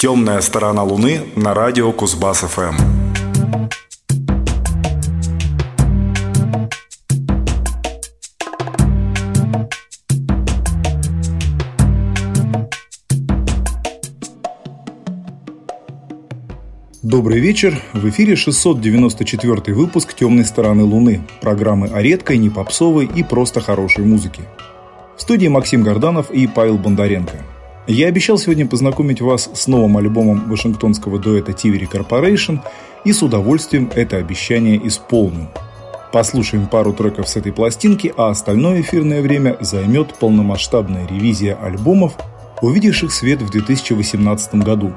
Темная сторона Луны на радио Кузбасс ФМ. Добрый вечер. В эфире 694 выпуск «Темной стороны Луны» программы о редкой, не попсовой и просто хорошей музыке. В студии Максим Горданов и Павел Бондаренко – я обещал сегодня познакомить вас с новым альбомом вашингтонского дуэта Tiveri Corporation и с удовольствием это обещание исполню. Послушаем пару треков с этой пластинки, а остальное эфирное время займет полномасштабная ревизия альбомов, увидевших свет в 2018 году,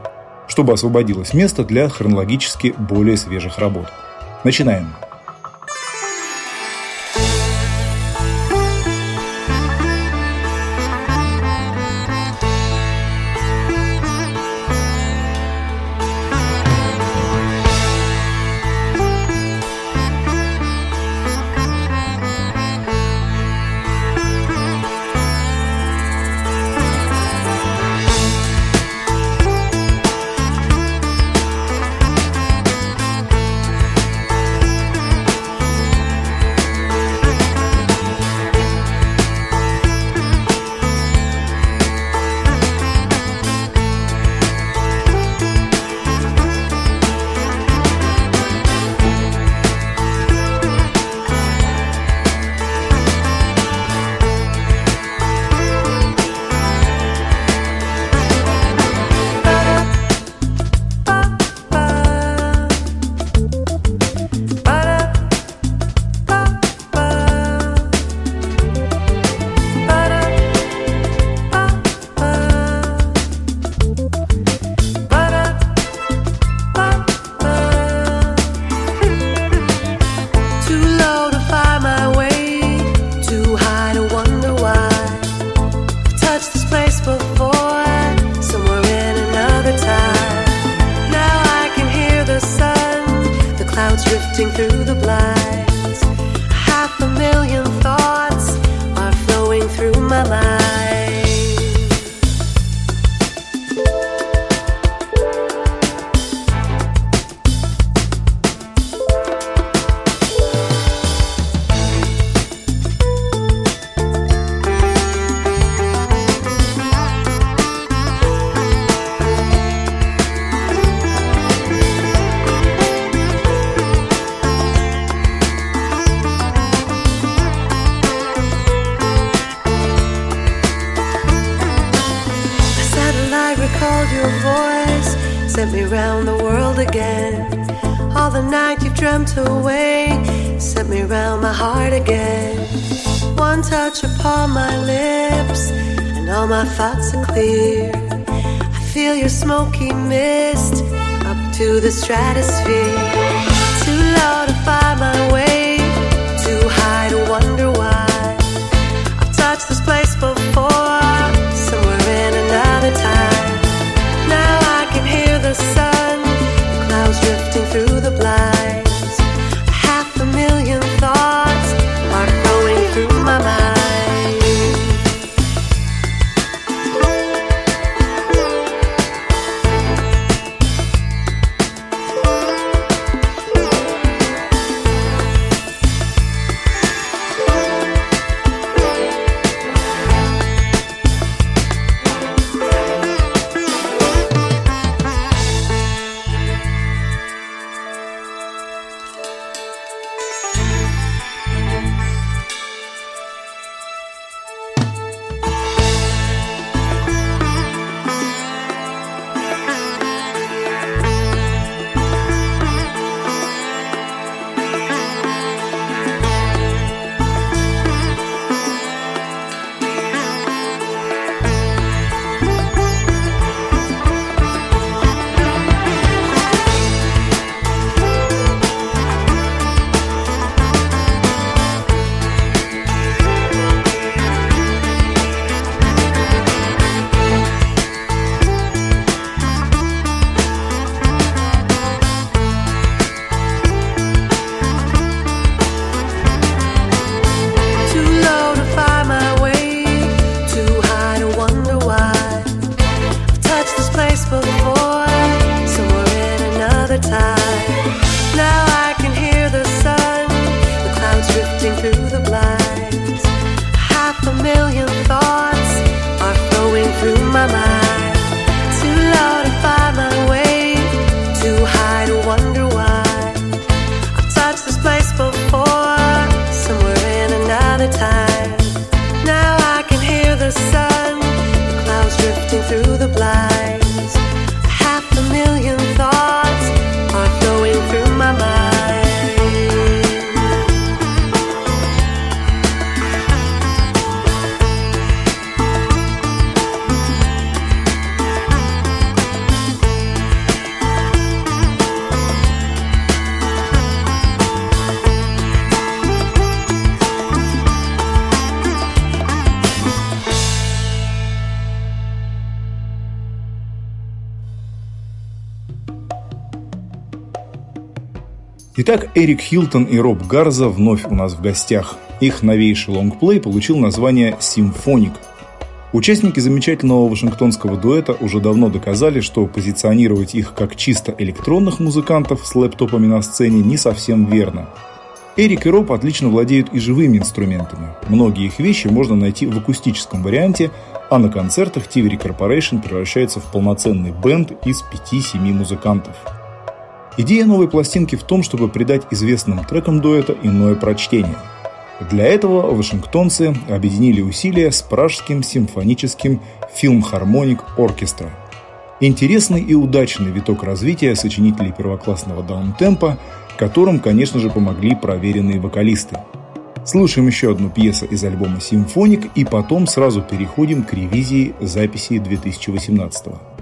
чтобы освободилось место для хронологически более свежих работ. Начинаем. try to Итак, Эрик Хилтон и Роб Гарза вновь у нас в гостях. Их новейший лонгплей получил название «Симфоник». Участники замечательного вашингтонского дуэта уже давно доказали, что позиционировать их как чисто электронных музыкантов с лэптопами на сцене не совсем верно. Эрик и Роб отлично владеют и живыми инструментами. Многие их вещи можно найти в акустическом варианте, а на концертах Tiveri Corporation превращается в полноценный бенд из 5-7 музыкантов. Идея новой пластинки в том, чтобы придать известным трекам дуэта иное прочтение. Для этого вашингтонцы объединили усилия с пражским симфоническим филмхармоник оркестра. Интересный и удачный виток развития сочинителей первоклассного даунтемпа, которым, конечно же, помогли проверенные вокалисты. Слушаем еще одну пьесу из альбома «Симфоник» и потом сразу переходим к ревизии записи 2018 года.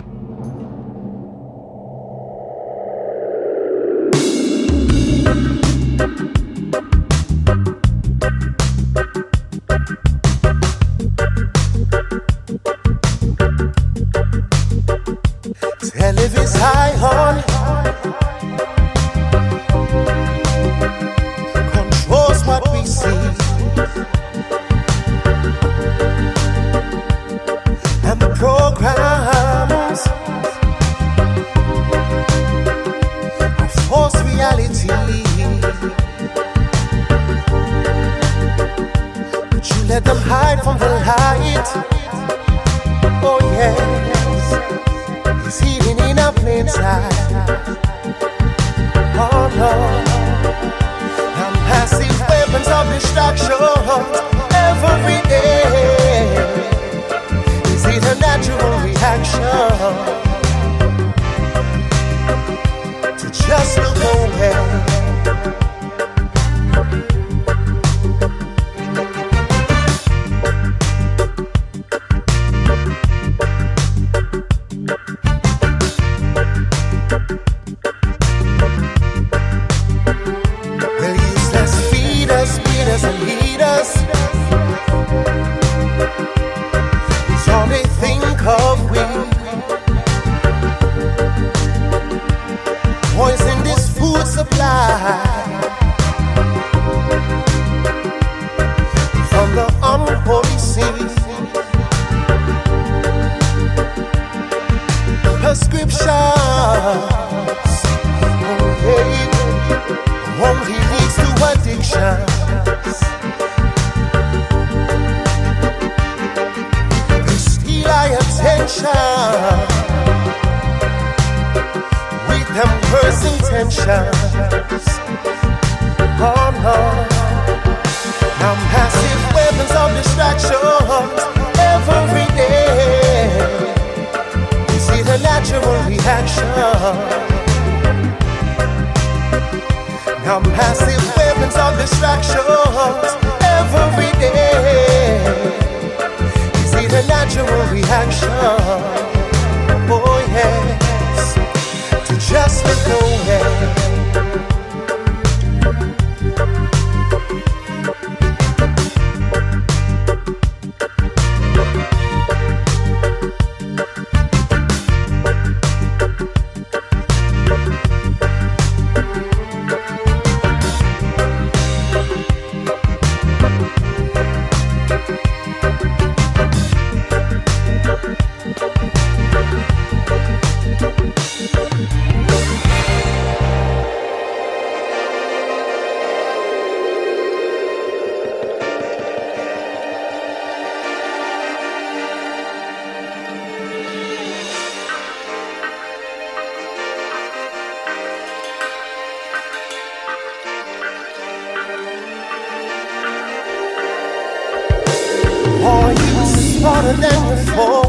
harder than before.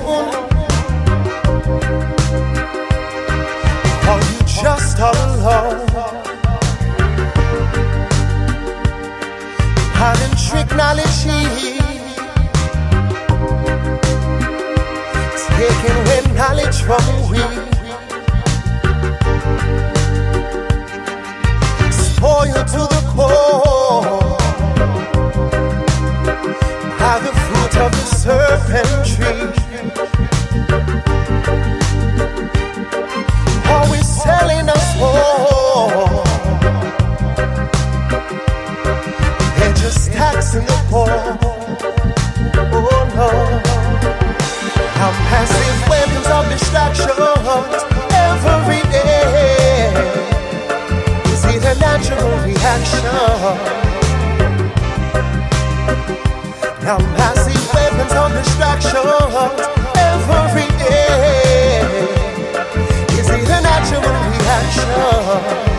Are you just alone? Hiding technology, taking away knowledge from we. spoiled to the core. Have the serpent serpentry. Always selling us more. They're just taxing the poor. Oh no. Our passive weapons of distractions every day. Is it a natural reaction? Now massive silence of distraction every day. Is it a natural reaction?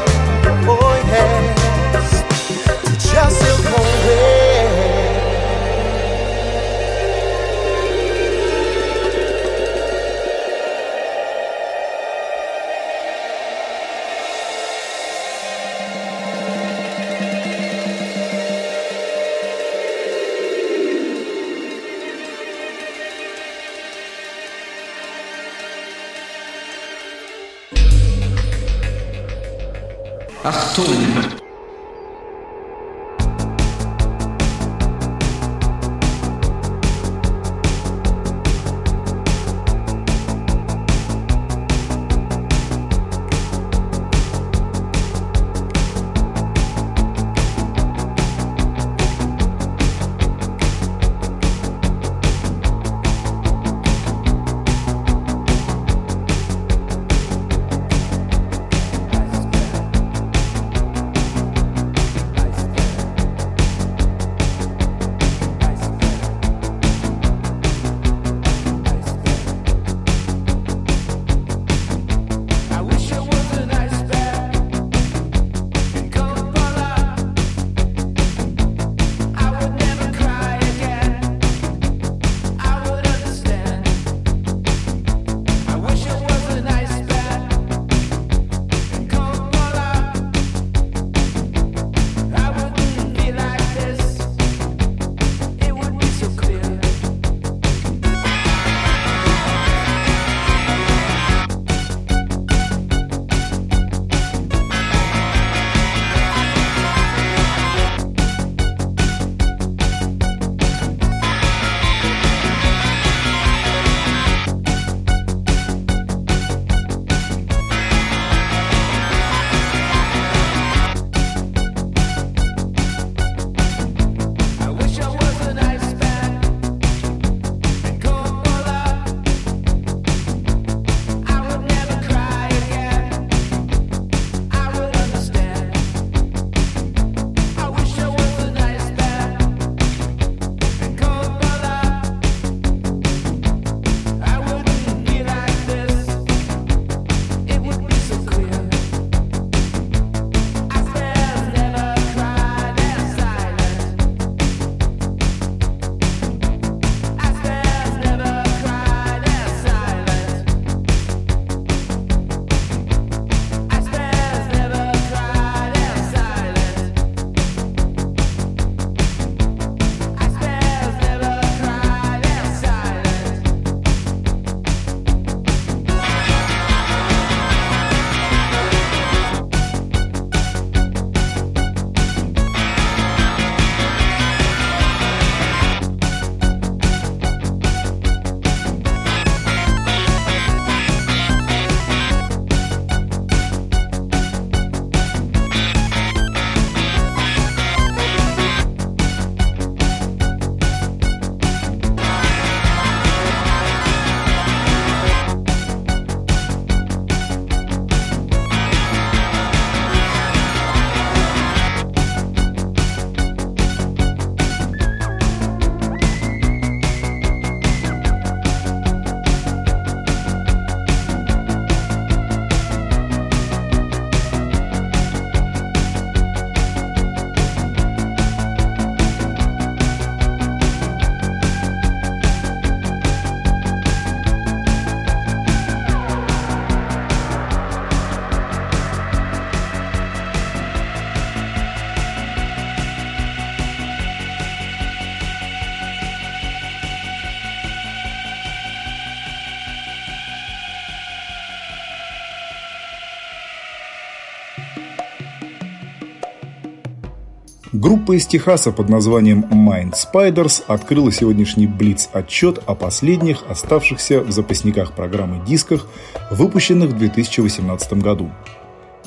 Группа из Техаса под названием Mind Spiders открыла сегодняшний Блиц-отчет о последних оставшихся в запасниках программы дисках, выпущенных в 2018 году.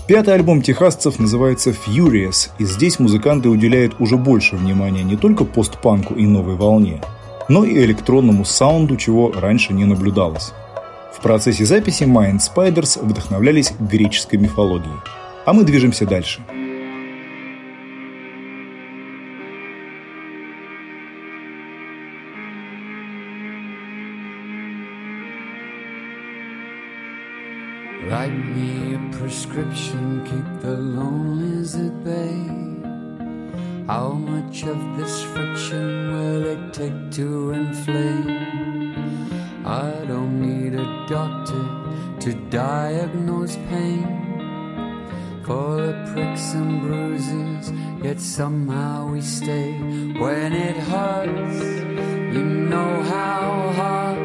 Пятый альбом техасцев называется Furious, и здесь музыканты уделяют уже больше внимания не только постпанку и новой волне, но и электронному саунду, чего раньше не наблюдалось. В процессе записи Mind Spiders вдохновлялись греческой мифологией. А мы движемся дальше. Prescription, keep the loneliness at bay. How much of this friction will it take to inflame? I don't need a doctor to diagnose pain. For the pricks and bruises, yet somehow we stay. When it hurts, you know how hard,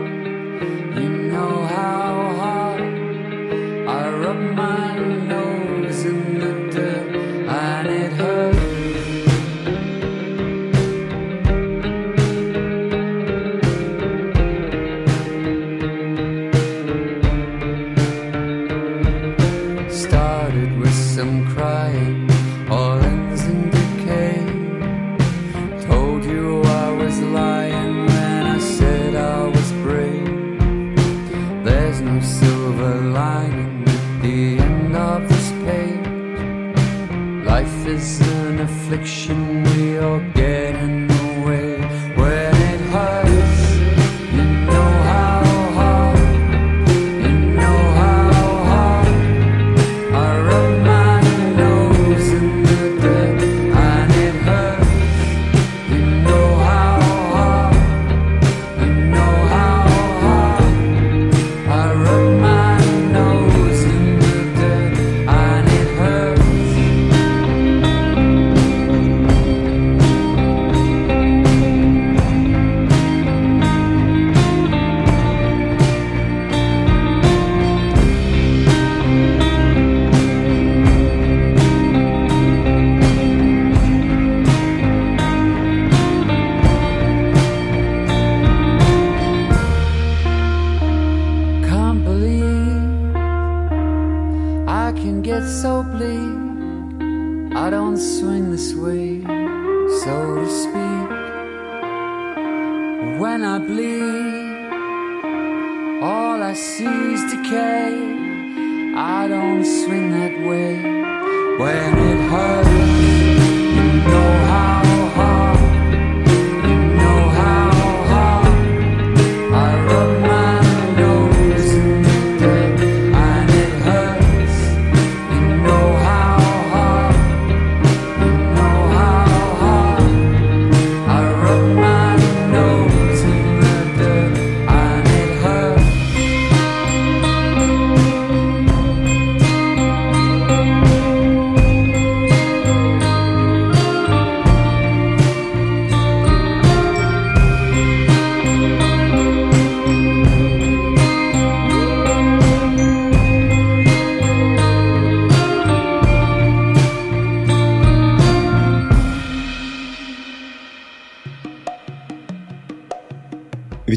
you know how I don't swing that way when it hurts.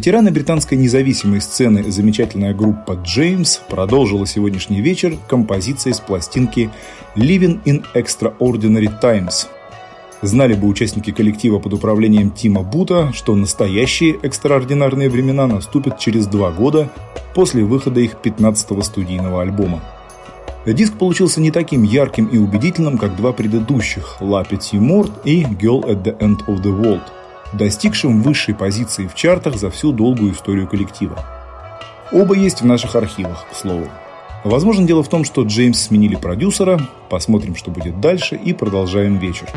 Ветераны британской независимой сцены замечательная группа Джеймс продолжила сегодняшний вечер композицией с пластинки «Living in Extraordinary Times». Знали бы участники коллектива под управлением Тима Бута, что настоящие экстраординарные времена наступят через два года после выхода их 15-го студийного альбома. Диск получился не таким ярким и убедительным, как два предыдущих «La Petite Mort» и «Girl at the End of the World», достигшим высшей позиции в чартах за всю долгую историю коллектива. Оба есть в наших архивах, к слову. Возможно, дело в том, что Джеймс сменили продюсера, посмотрим, что будет дальше, и продолжаем вечер.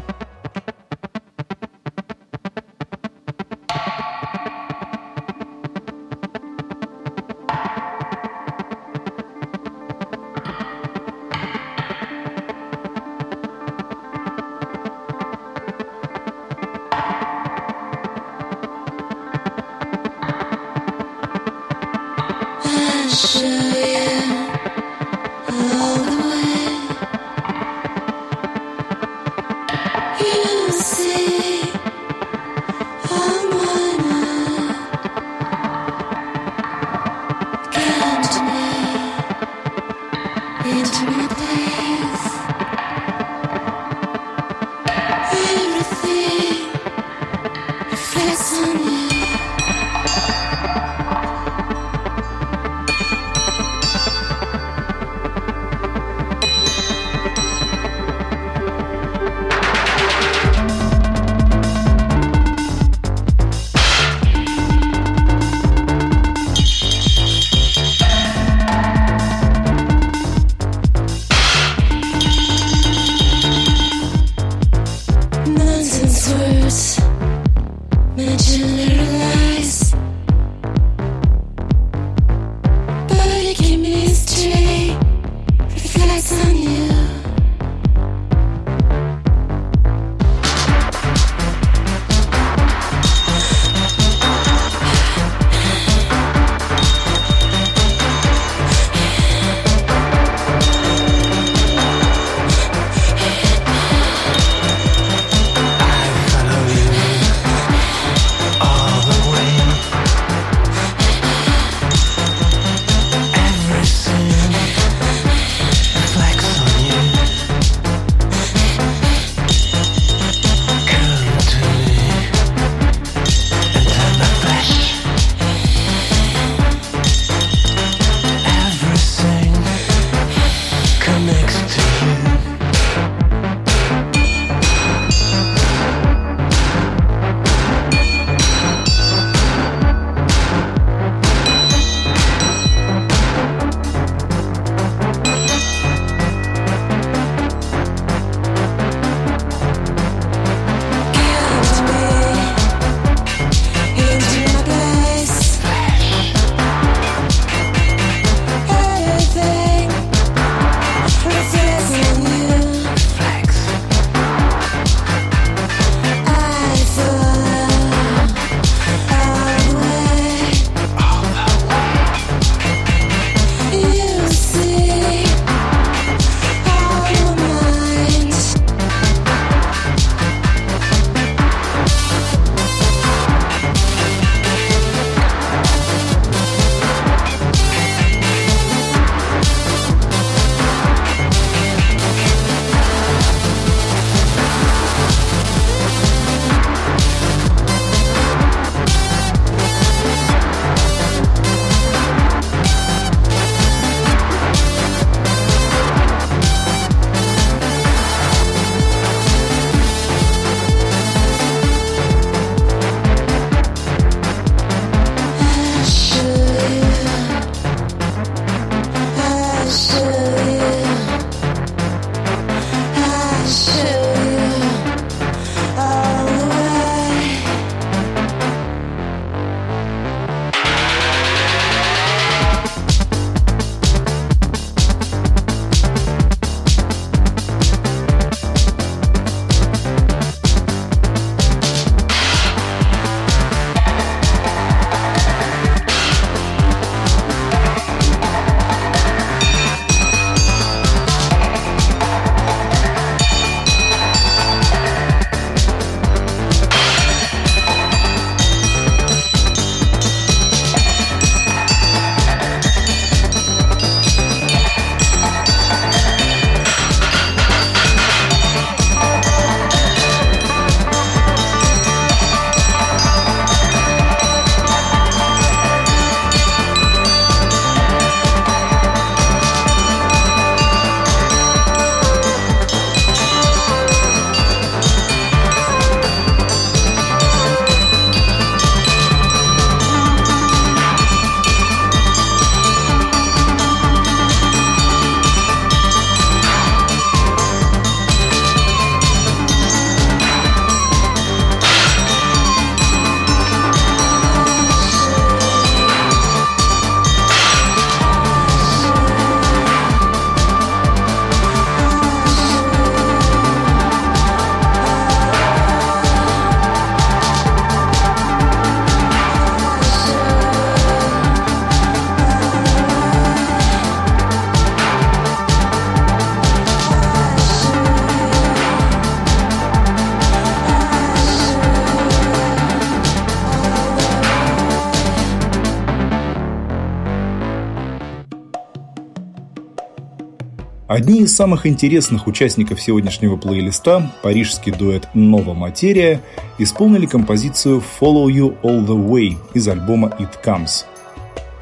Одни из самых интересных участников сегодняшнего плейлиста, парижский дуэт «Нова Материя», исполнили композицию «Follow You All The Way» из альбома «It Comes».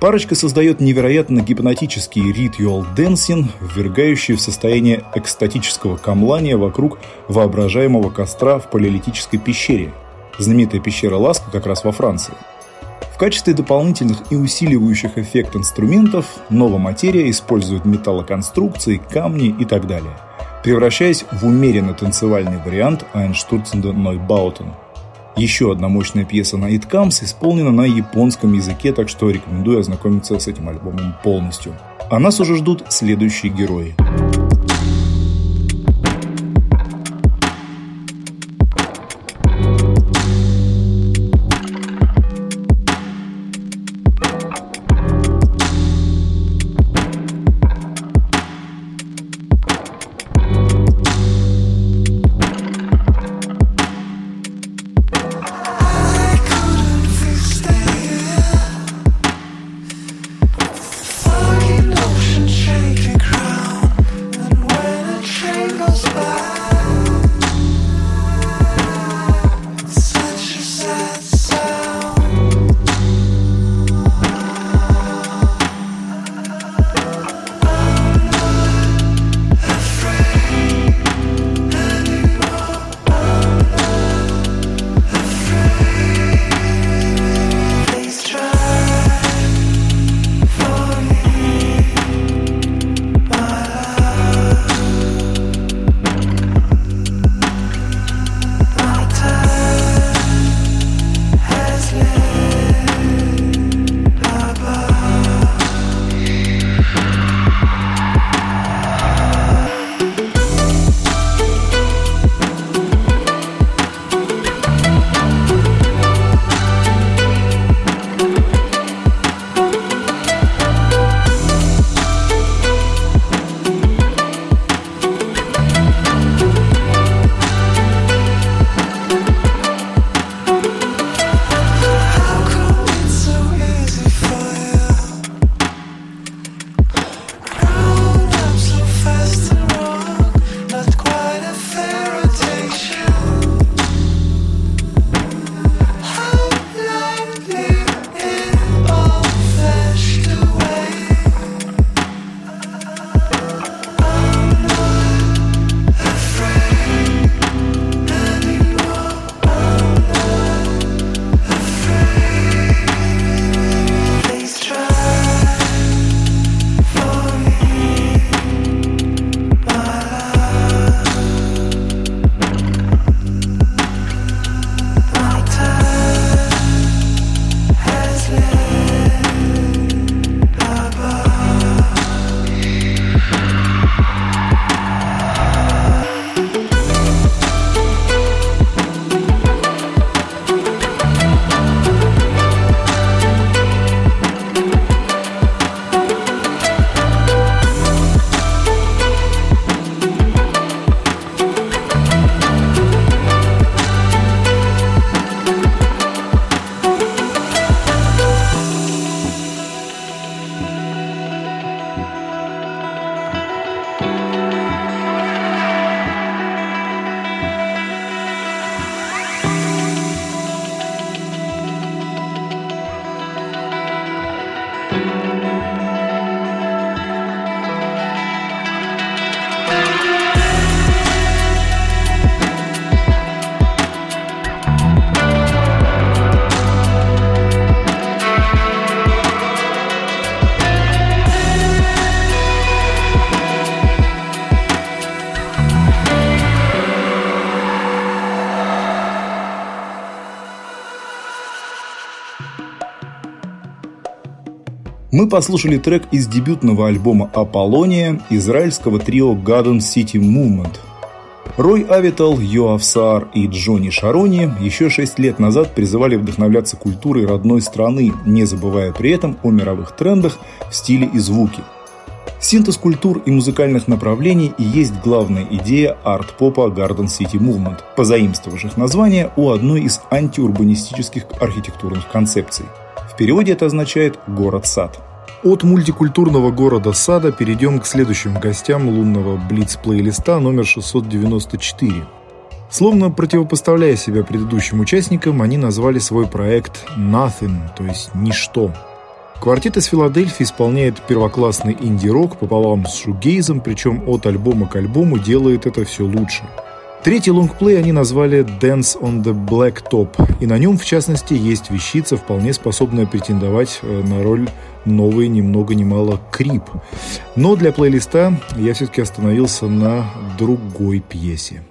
Парочка создает невероятно гипнотический ритуал dancing, ввергающий в состояние экстатического камлания вокруг воображаемого костра в палеолитической пещере. Знаменитая пещера Ласка как раз во Франции – в качестве дополнительных и усиливающих эффект инструментов новая материя использует металлоконструкции, камни и так далее, превращаясь в умеренно танцевальный вариант Einstürzende Neubauten. Еще одна мощная пьеса на Comes исполнена на японском языке, так что рекомендую ознакомиться с этим альбомом полностью. А нас уже ждут следующие герои. Мы послушали трек из дебютного альбома «Аполлония» израильского трио Garden City Movement. Рой Авитал, Йоав Саар и Джонни Шарони еще шесть лет назад призывали вдохновляться культурой родной страны, не забывая при этом о мировых трендах в стиле и звуке. Синтез культур и музыкальных направлений и есть главная идея арт-попа Garden City Movement, позаимствовавших название у одной из антиурбанистических архитектурных концепций. В переводе это означает «город-сад». От мультикультурного города Сада перейдем к следующим гостям лунного блиц-плейлиста номер 694. Словно противопоставляя себя предыдущим участникам, они назвали свой проект «Nothing», то есть «Ничто». Квартет из Филадельфии исполняет первоклассный инди-рок пополам с шугейзом, причем от альбома к альбому делает это все лучше. Третий лонгплей они назвали «Dance on the Black Top», и на нем, в частности, есть вещица, вполне способная претендовать э, на роль новой ни много ни мало крип. Но для плейлиста я все-таки остановился на другой пьесе.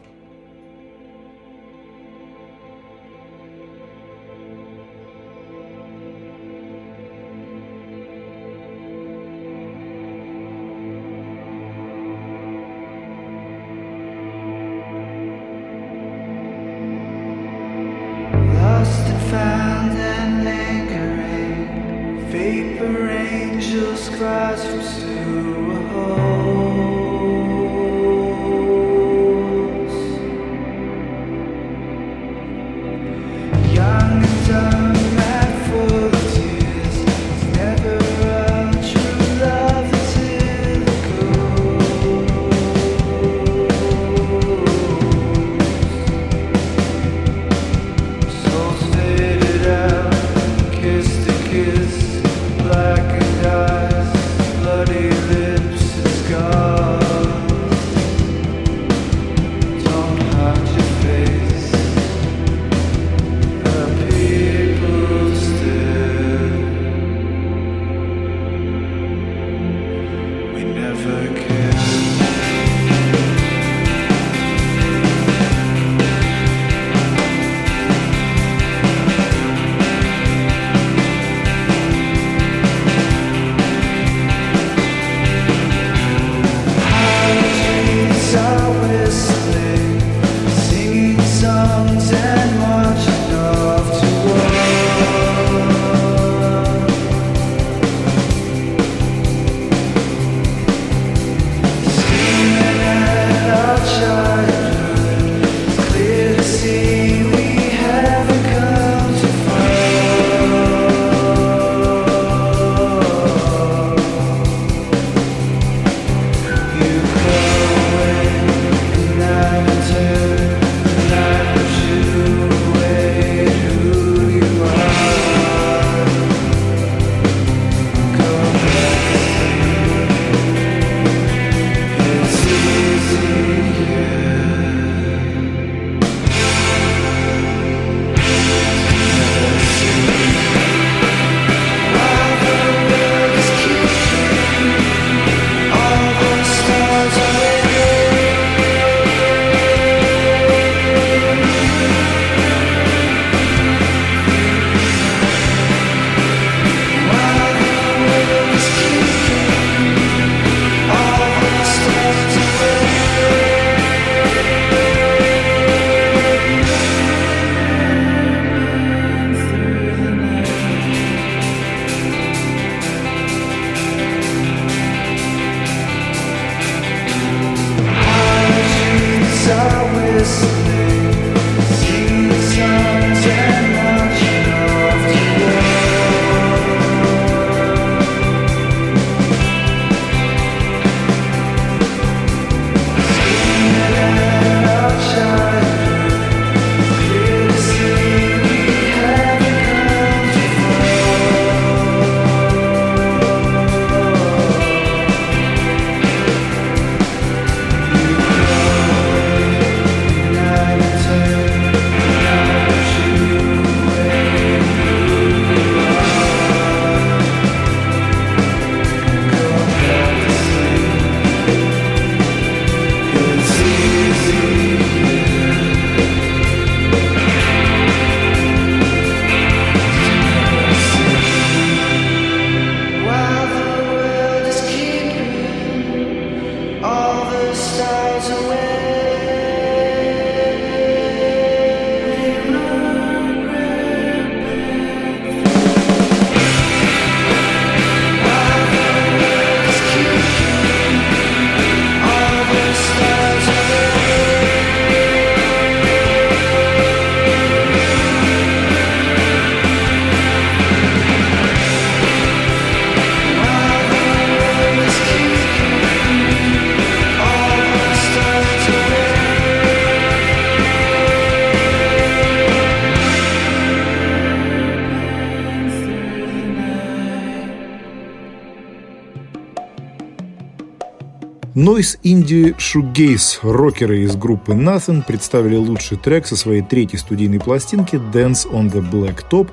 Нойс Инди Шугейс, рокеры из группы Nothing, представили лучший трек со своей третьей студийной пластинки Dance on the Black Top,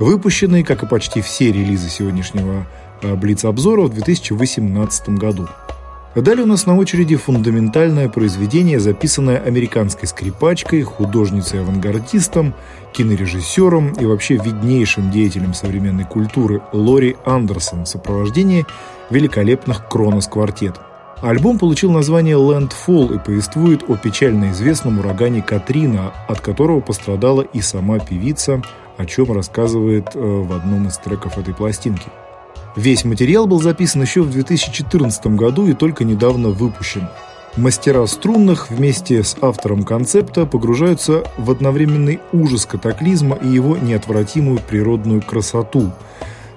выпущенной, как и почти все релизы сегодняшнего э, Блиц-обзора, в 2018 году. Далее у нас на очереди фундаментальное произведение, записанное американской скрипачкой, художницей-авангардистом, кинорежиссером и вообще виднейшим деятелем современной культуры Лори Андерсон в сопровождении великолепных Кронос-квартет. Альбом получил название Landfall и повествует о печально известном урагане Катрина, от которого пострадала и сама певица, о чем рассказывает э, в одном из треков этой пластинки. Весь материал был записан еще в 2014 году и только недавно выпущен. Мастера струнных вместе с автором концепта погружаются в одновременный ужас катаклизма и его неотвратимую природную красоту.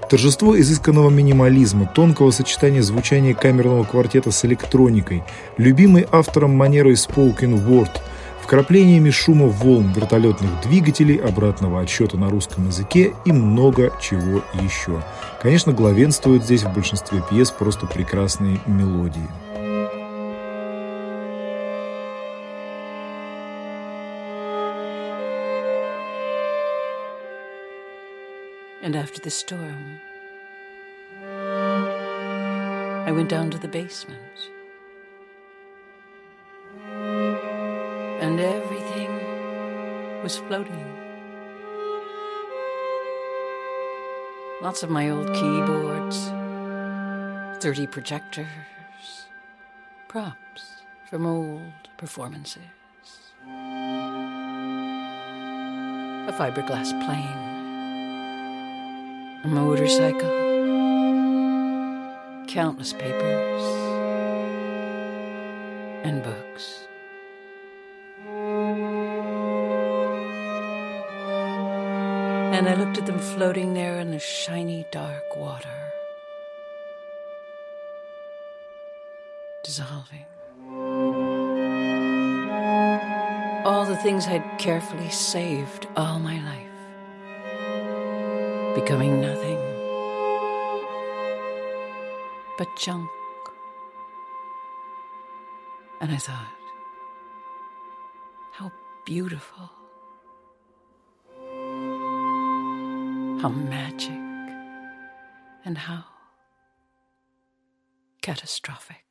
Торжество изысканного минимализма, тонкого сочетания звучания камерного квартета с электроникой, любимой автором манерой spoken word – вкраплениями шума волн вертолетных двигателей, обратного отсчета на русском языке и много чего еще. Конечно, главенствуют здесь в большинстве пьес просто прекрасные мелодии. And after the storm, I went down to the basement. And everything was floating. Lots of my old keyboards, 30 projectors, props from old performances, a fiberglass plane a motorcycle, countless papers, and books. And I looked at them floating there in the shiny dark water, dissolving. All the things I'd carefully saved all my life becoming nothing but junk. And I thought, how beautiful, how magic, and how catastrophic.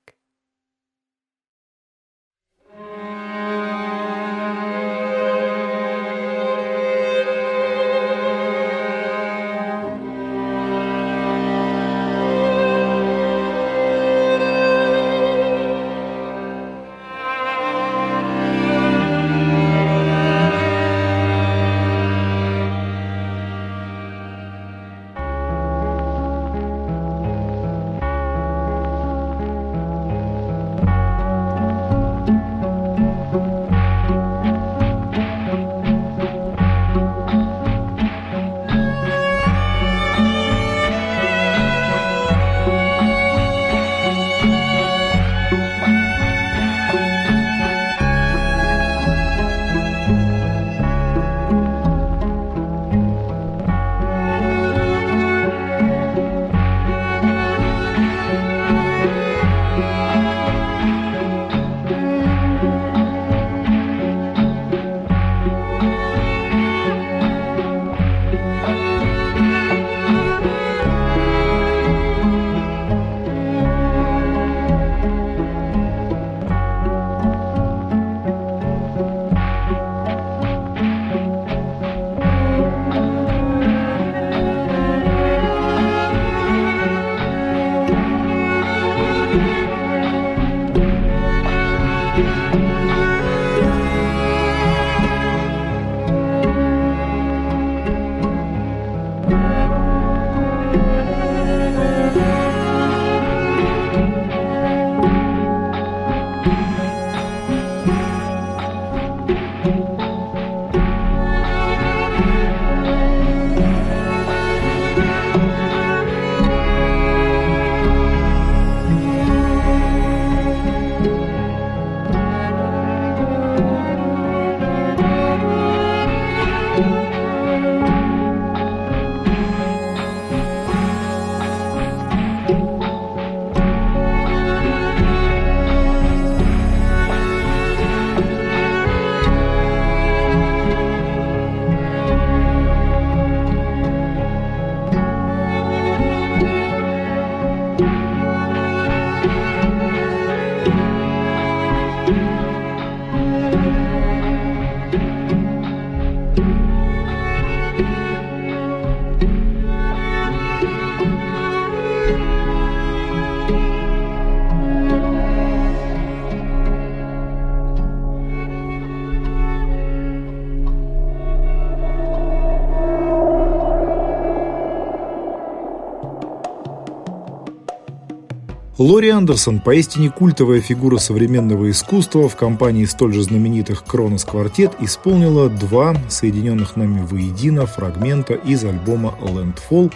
Лори Андерсон, поистине культовая фигура современного искусства, в компании столь же знаменитых Кронос Квартет исполнила два соединенных нами воедино фрагмента из альбома Landfall,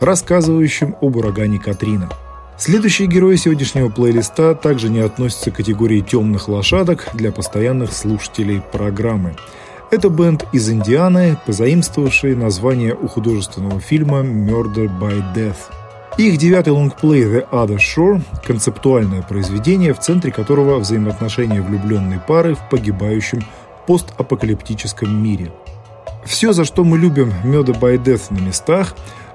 рассказывающим об урагане Катрина. Следующие герои сегодняшнего плейлиста также не относятся к категории темных лошадок для постоянных слушателей программы. Это бенд из Индианы, позаимствовавший название у художественного фильма «Murder by Death». Их девятый лонгплей «The Other Shore» – концептуальное произведение, в центре которого взаимоотношения влюбленной пары в погибающем постапокалиптическом мире. Все, за что мы любим «Murder by Death» на местах,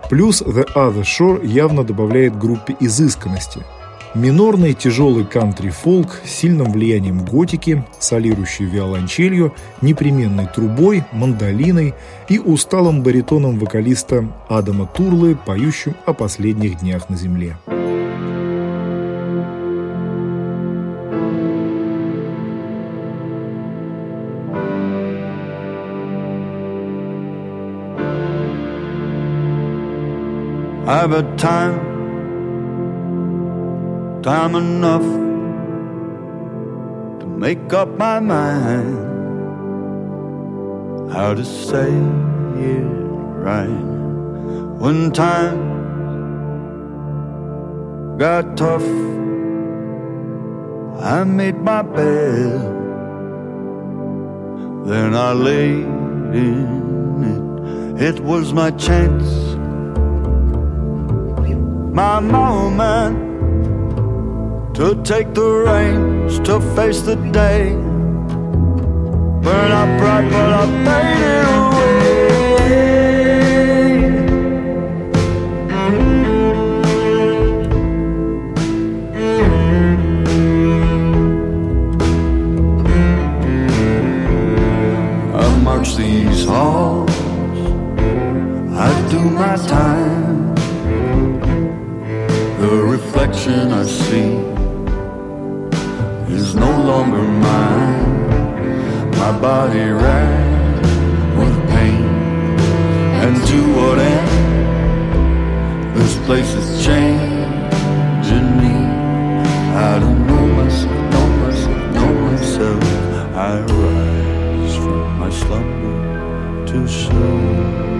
плюс «The Other Shore» явно добавляет группе изысканности – Минорный тяжелый кантри-фолк с сильным влиянием готики, солирующий виолончелью, непременной трубой, мандолиной и усталым баритоном вокалиста Адама Турлы, поющим о последних днях на земле. I've had time time enough to make up my mind how to say it right. When time got tough, I made my bed, then I laid in it. It was my chance, my moment to take the reins, to face the day. Burn up bright, but I faded away. March these halls, I do my time. The reflection I see is no longer mine. My body racked with pain. And to what end? This place is changing me. I don't know myself, know myself, know myself. I rise from my slumber too soon.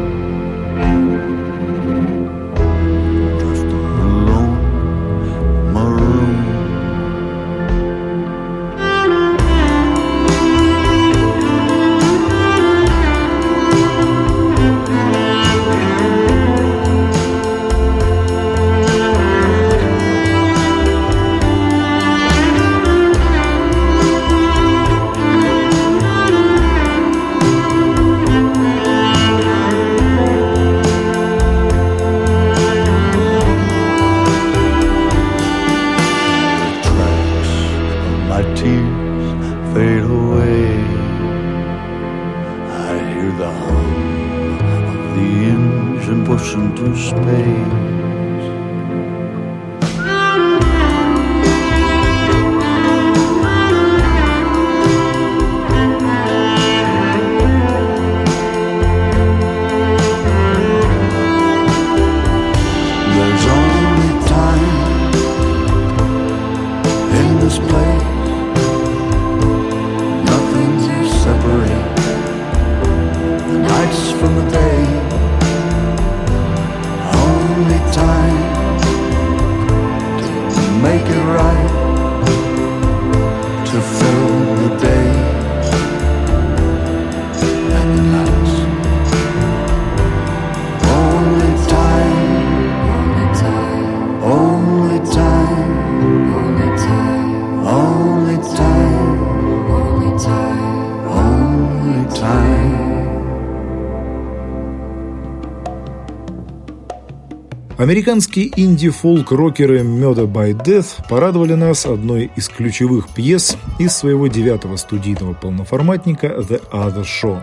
Американские инди-фолк-рокеры Murder by Death порадовали нас одной из ключевых пьес из своего девятого студийного полноформатника The Other Show.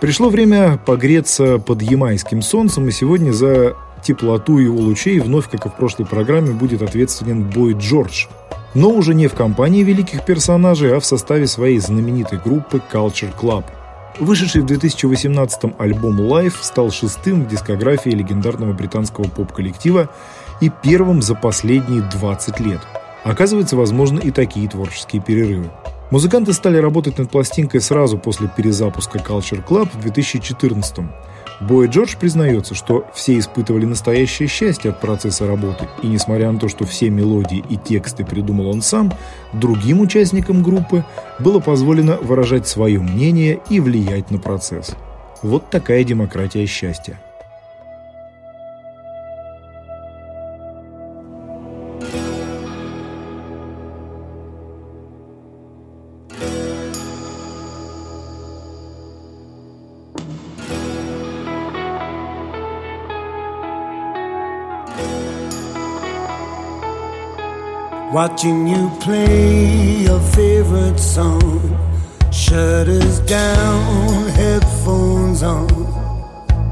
Пришло время погреться под ямайским солнцем, и сегодня за теплоту его лучей вновь, как и в прошлой программе, будет ответственен Бой Джордж. Но уже не в компании великих персонажей, а в составе своей знаменитой группы Culture Club. Вышедший в 2018 альбом Life стал шестым в дискографии легендарного британского поп-коллектива и первым за последние 20 лет. Оказывается, возможны и такие творческие перерывы. Музыканты стали работать над пластинкой сразу после перезапуска Culture Club в 2014 -м. Бой Джордж признается, что все испытывали настоящее счастье от процесса работы, и несмотря на то, что все мелодии и тексты придумал он сам, другим участникам группы было позволено выражать свое мнение и влиять на процесс. Вот такая демократия счастья. Watching you play your favorite song. Shutters down, headphones on.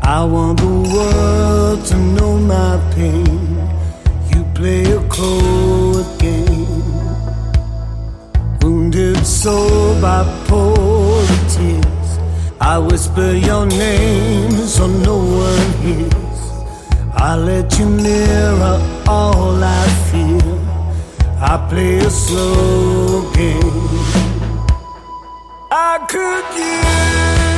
I want the world to know my pain. You play a cold game. Wounded soul by polar tears. I whisper your name so no one hears. I let you mirror all I feel. I play a slow game. I could use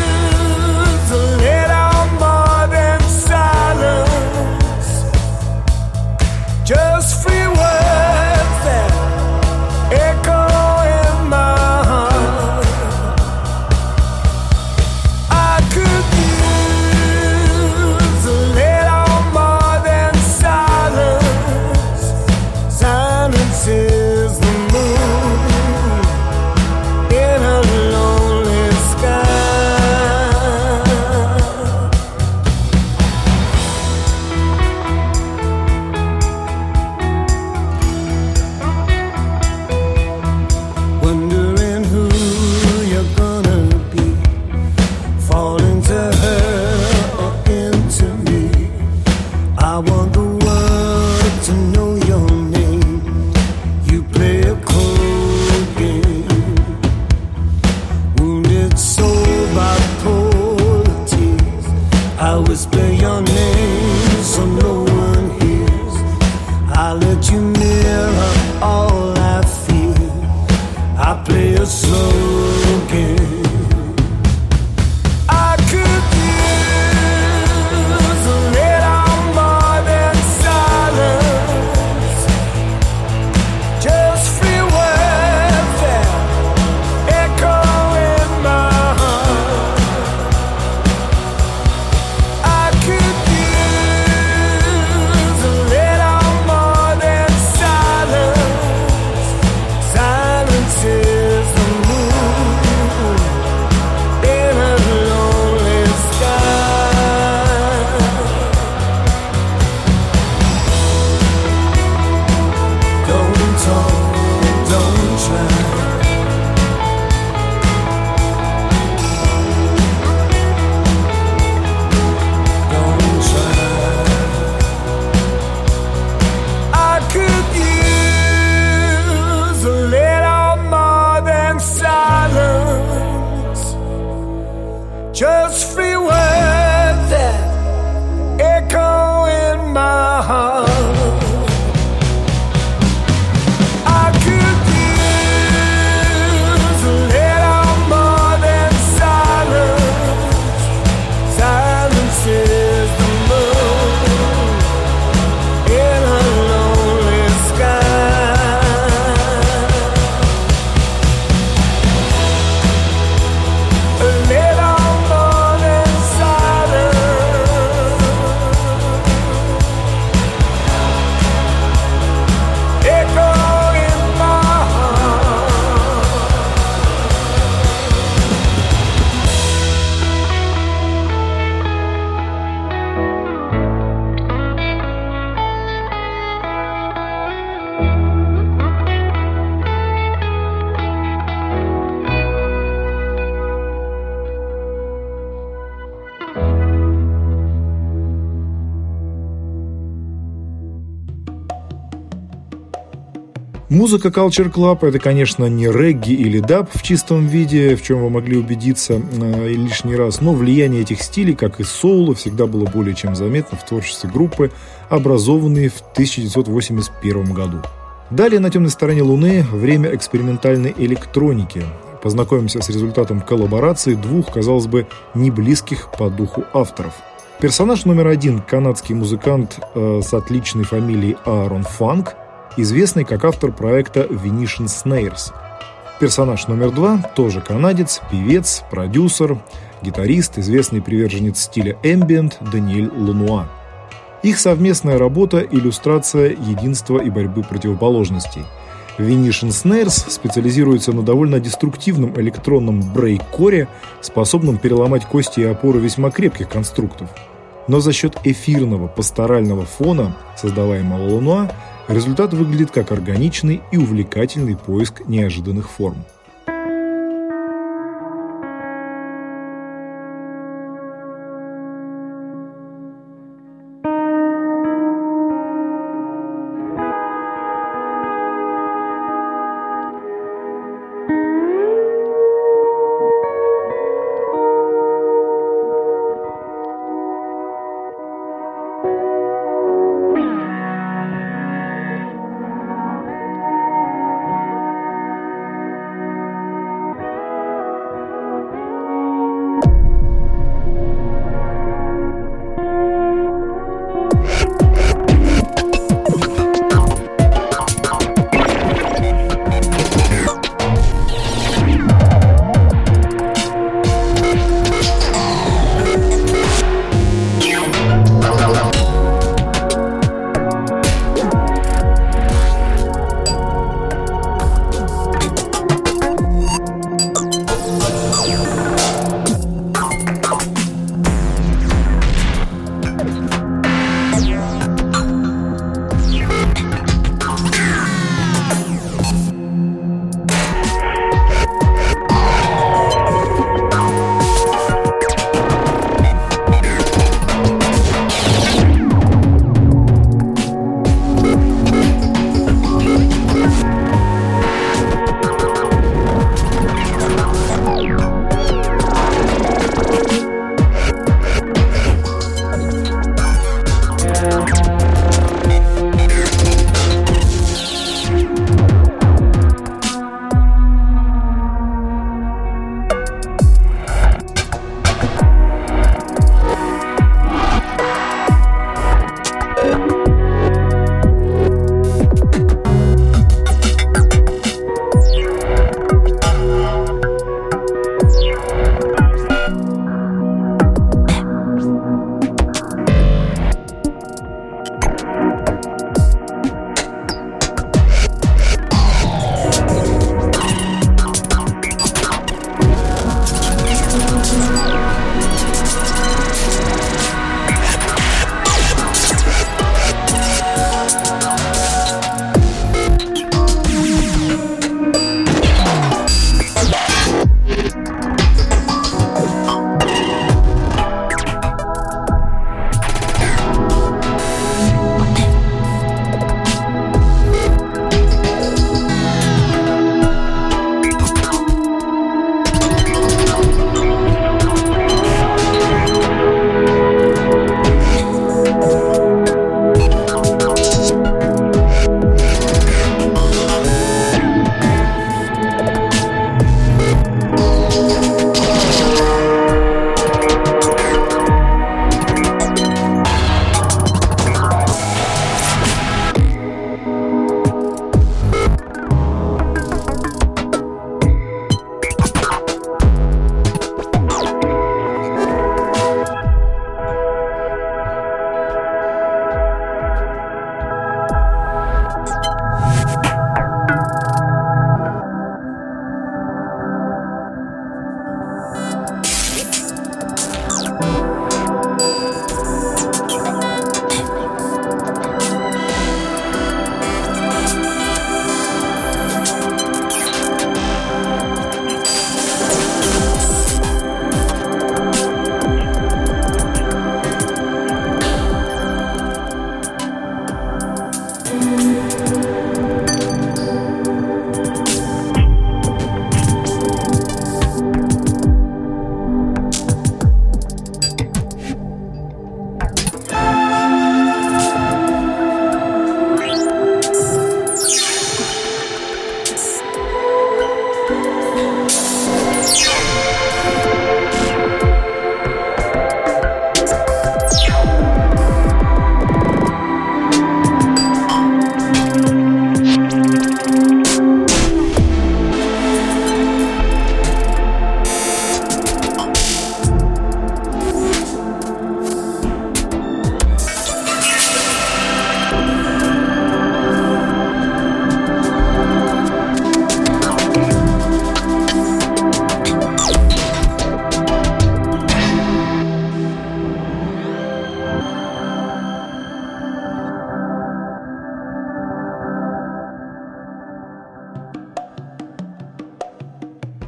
Музыка Culture Club это, конечно, не регги или даб в чистом виде, в чем вы могли убедиться э, лишний раз, но влияние этих стилей, как и соула, всегда было более чем заметно в творчестве группы, образованной в 1981 году. Далее на темной стороне Луны время экспериментальной электроники. Познакомимся с результатом коллаборации двух, казалось бы, не близких по духу авторов. Персонаж номер один – канадский музыкант э, с отличной фамилией Аарон Фанк – известный как автор проекта Venetian Snares. Персонаж номер два – тоже канадец, певец, продюсер, гитарист, известный приверженец стиля ambient Даниэль Лануа. Их совместная работа – иллюстрация единства и борьбы противоположностей. Venetian Snares специализируется на довольно деструктивном электронном брейк-коре, способном переломать кости и опоры весьма крепких конструктов. Но за счет эфирного пасторального фона, создаваемого Лануа, Результат выглядит как органичный и увлекательный поиск неожиданных форм.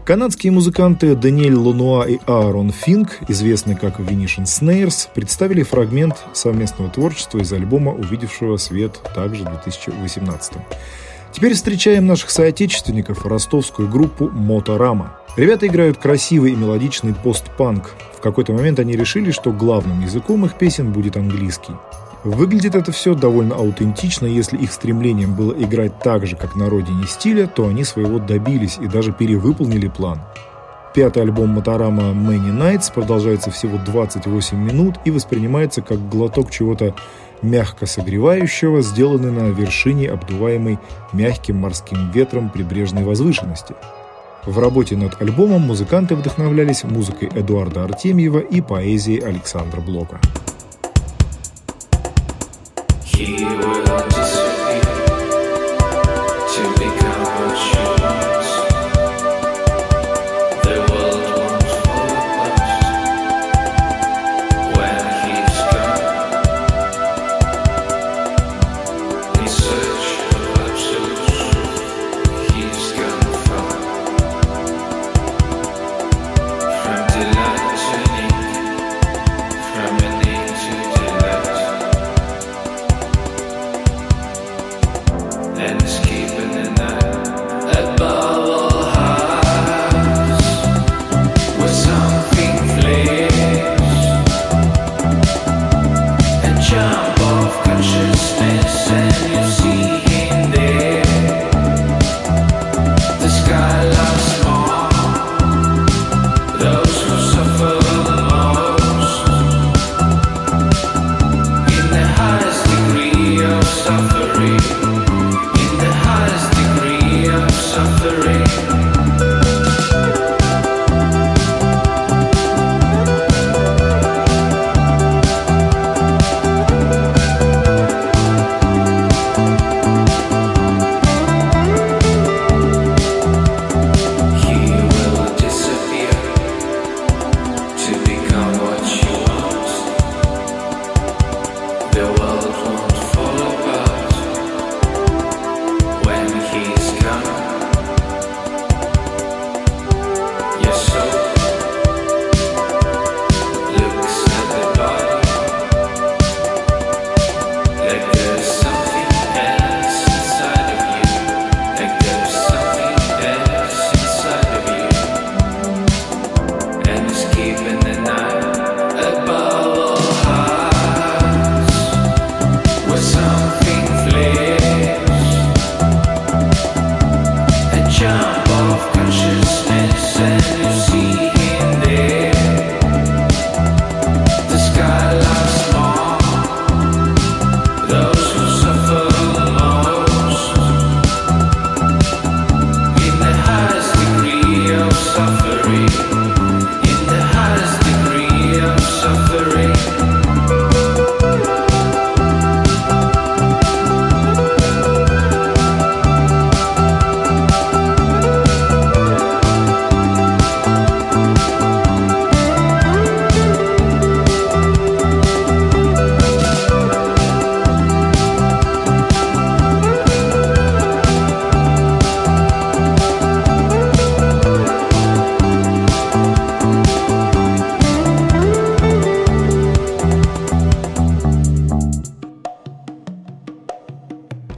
Канадские музыканты Даниэль Лунуа и Аарон Финк, известные как Venetian Snares, представили фрагмент совместного творчества из альбома, увидевшего свет также в 2018 Теперь встречаем наших соотечественников, ростовскую группу «Моторама». Ребята играют красивый и мелодичный постпанк. В какой-то момент они решили, что главным языком их песен будет английский. Выглядит это все довольно аутентично, если их стремлением было играть так же, как на родине стиля, то они своего добились и даже перевыполнили план. Пятый альбом Моторама Many Nights продолжается всего 28 минут и воспринимается как глоток чего-то мягко согревающего, сделанный на вершине обдуваемой мягким морским ветром прибрежной возвышенности. В работе над альбомом музыканты вдохновлялись музыкой Эдуарда Артемьева и поэзией Александра Блока. He will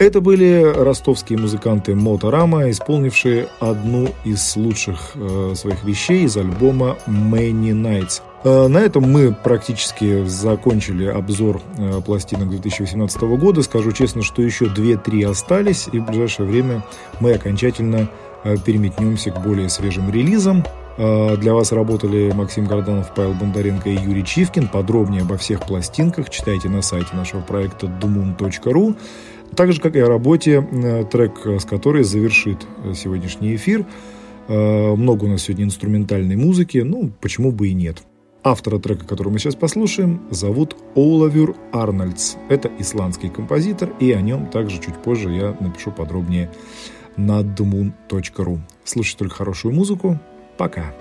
Это были ростовские музыканты Моторама, исполнившие одну из лучших э, своих вещей из альбома Many Nights. Э, на этом мы практически закончили обзор э, пластинок 2018 года. Скажу честно, что еще 2-3 остались, и в ближайшее время мы окончательно э, переметнемся к более свежим релизам. Э, Для вас работали Максим Горданов, Павел Бондаренко и Юрий Чивкин. Подробнее обо всех пластинках читайте на сайте нашего проекта dumun.ru. Так же, как и о работе, э, трек с которой завершит э, сегодняшний эфир. Э, Много у нас сегодня инструментальной музыки, ну, почему бы и нет. Автора трека, который мы сейчас послушаем, зовут Олавюр Арнольдс. Это исландский композитор, и о нем также чуть позже я напишу подробнее на dumun.ru. Слушайте только хорошую музыку. Пока.